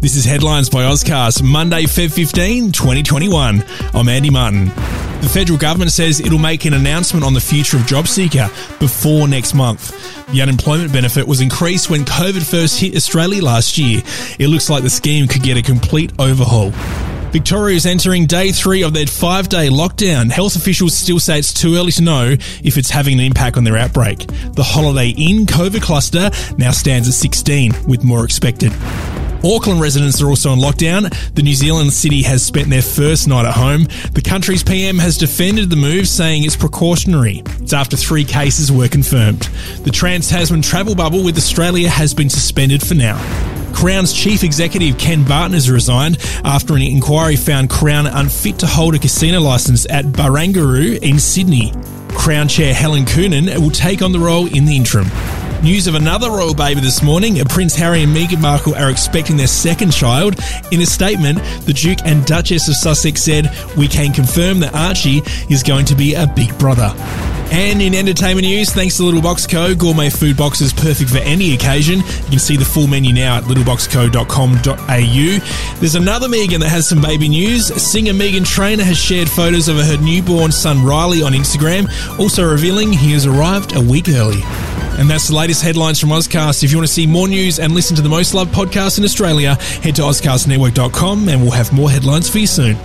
This is Headlines by Ozcast, Monday, Feb 15, 2021. I'm Andy Martin. The federal government says it'll make an announcement on the future of JobSeeker before next month. The unemployment benefit was increased when COVID first hit Australia last year. It looks like the scheme could get a complete overhaul. Victoria is entering day three of their five day lockdown. Health officials still say it's too early to know if it's having an impact on their outbreak. The Holiday Inn COVID cluster now stands at 16, with more expected. Auckland residents are also on lockdown. The New Zealand city has spent their first night at home. The country's PM has defended the move, saying it's precautionary. It's after three cases were confirmed. The Trans Tasman travel bubble with Australia has been suspended for now. Crown's chief executive Ken Barton has resigned after an inquiry found Crown unfit to hold a casino license at Barangaroo in Sydney. Crown Chair Helen Coonan will take on the role in the interim. News of another royal baby this morning. Prince Harry and Meghan Markle are expecting their second child. In a statement, the Duke and Duchess of Sussex said, We can confirm that Archie is going to be a big brother. And in entertainment news, thanks to Little Box Co, gourmet food boxes perfect for any occasion. You can see the full menu now at littleboxco.com.au. There's another Megan that has some baby news. Singer Meghan Trainor has shared photos of her newborn son Riley on Instagram, also revealing he has arrived a week early. And that's the latest headlines from Ozcast. If you want to see more news and listen to the most loved podcast in Australia, head to ozcastnetwork.com and we'll have more headlines for you soon.